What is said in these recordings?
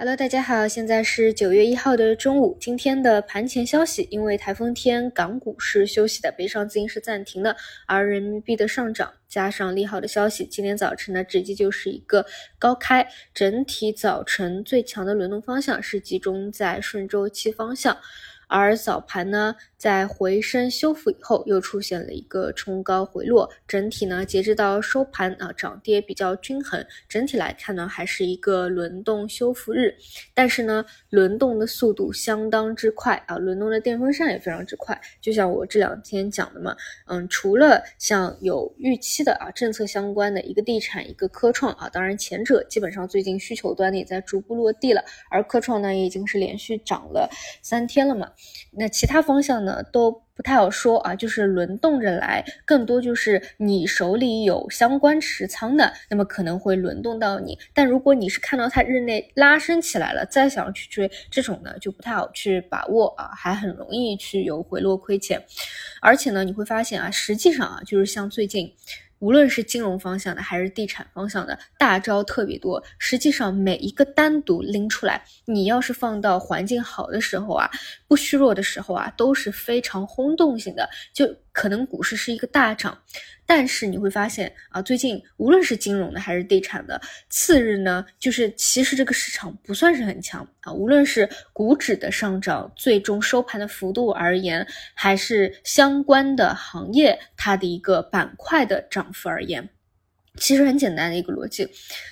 Hello，大家好，现在是九月一号的中午。今天的盘前消息，因为台风天，港股是休息的，北上资金是暂停的，而人民币的上涨加上利好的消息，今天早晨呢，直接就是一个高开。整体早晨最强的轮动方向是集中在顺周期方向。而早盘呢，在回升修复以后，又出现了一个冲高回落，整体呢，截止到收盘啊，涨跌比较均衡。整体来看呢，还是一个轮动修复日，但是呢，轮动的速度相当之快啊，轮动的电风扇也非常之快。就像我这两天讲的嘛，嗯，除了像有预期期的啊，政策相关的一个地产，一个科创啊，当然前者基本上最近需求端也在逐步落地了，而科创呢，也已经是连续涨了三天了嘛。那其他方向呢都不太好说啊，就是轮动着来，更多就是你手里有相关持仓的，那么可能会轮动到你。但如果你是看到它日内拉升起来了，再想要去追这种呢，就不太好去把握啊，还很容易去有回落亏钱。而且呢，你会发现啊，实际上啊，就是像最近。无论是金融方向的还是地产方向的，大招特别多。实际上每一个单独拎出来，你要是放到环境好的时候啊，不虚弱的时候啊，都是非常轰动性的。就。可能股市是一个大涨，但是你会发现啊，最近无论是金融的还是地产的，次日呢，就是其实这个市场不算是很强啊。无论是股指的上涨，最终收盘的幅度而言，还是相关的行业它的一个板块的涨幅而言，其实很简单的一个逻辑，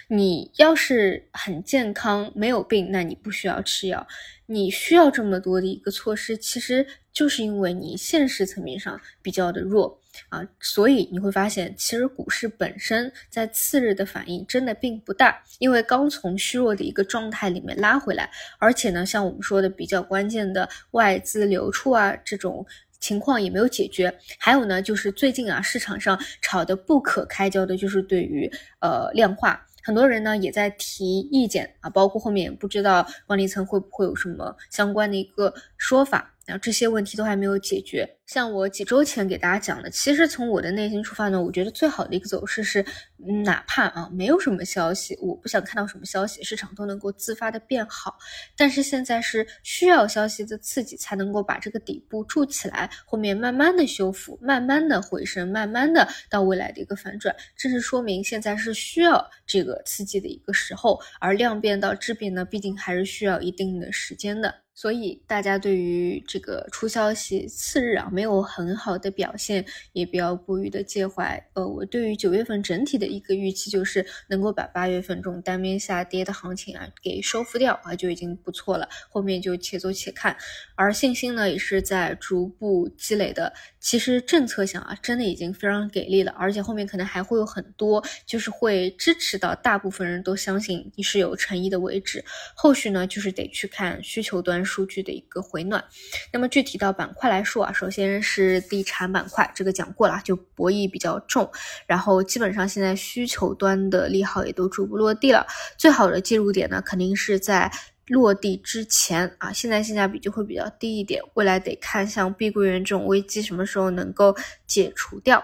你要是很健康没有病，那你不需要吃药。你需要这么多的一个措施，其实就是因为你现实层面上比较的弱啊，所以你会发现，其实股市本身在次日的反应真的并不大，因为刚从虚弱的一个状态里面拉回来，而且呢，像我们说的比较关键的外资流出啊这种情况也没有解决，还有呢，就是最近啊市场上炒得不可开交的就是对于呃量化。很多人呢也在提意见啊，包括后面不知道管理层会不会有什么相关的一个说法。然后这些问题都还没有解决，像我几周前给大家讲的，其实从我的内心出发呢，我觉得最好的一个走势是，哪怕啊没有什么消息，我不想看到什么消息，市场都能够自发的变好。但是现在是需要消息的刺激才能够把这个底部筑起来，后面慢慢的修复，慢慢的回升，慢慢的到未来的一个反转，这是说明现在是需要这个刺激的一个时候，而量变到质变呢，毕竟还是需要一定的时间的。所以大家对于这个出消息次日啊没有很好的表现，也不要过于的介怀。呃，我对于九月份整体的一个预期就是能够把八月份这种单边下跌的行情啊给收复掉啊就已经不错了。后面就且走且看，而信心呢也是在逐步积累的。其实政策上啊真的已经非常给力了，而且后面可能还会有很多，就是会支持到大部分人都相信你是有诚意的为止。后续呢就是得去看需求端。数据的一个回暖，那么具体到板块来说啊，首先是地产板块，这个讲过了，就博弈比较重，然后基本上现在需求端的利好也都逐步落地了，最好的介入点呢，肯定是在落地之前啊，现在性价比就会比较低一点，未来得看像碧桂园这种危机什么时候能够解除掉，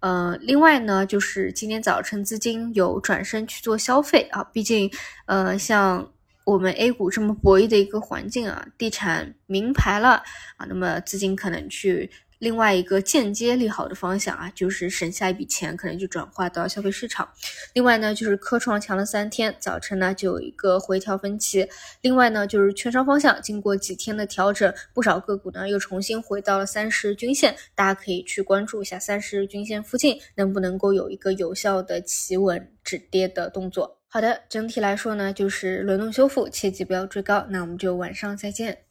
呃，另外呢，就是今天早晨资金有转身去做消费啊，毕竟呃像。我们 A 股这么博弈的一个环境啊，地产明牌了啊，那么资金可能去另外一个间接利好的方向啊，就是省下一笔钱，可能就转化到消费市场。另外呢，就是科创强了三天，早晨呢就有一个回调分歧。另外呢，就是券商方向，经过几天的调整，不少个股呢又重新回到了三十日均线，大家可以去关注一下三十日均线附近能不能够有一个有效的企稳止跌的动作。好的，整体来说呢，就是轮动修复，切记不要追高。那我们就晚上再见。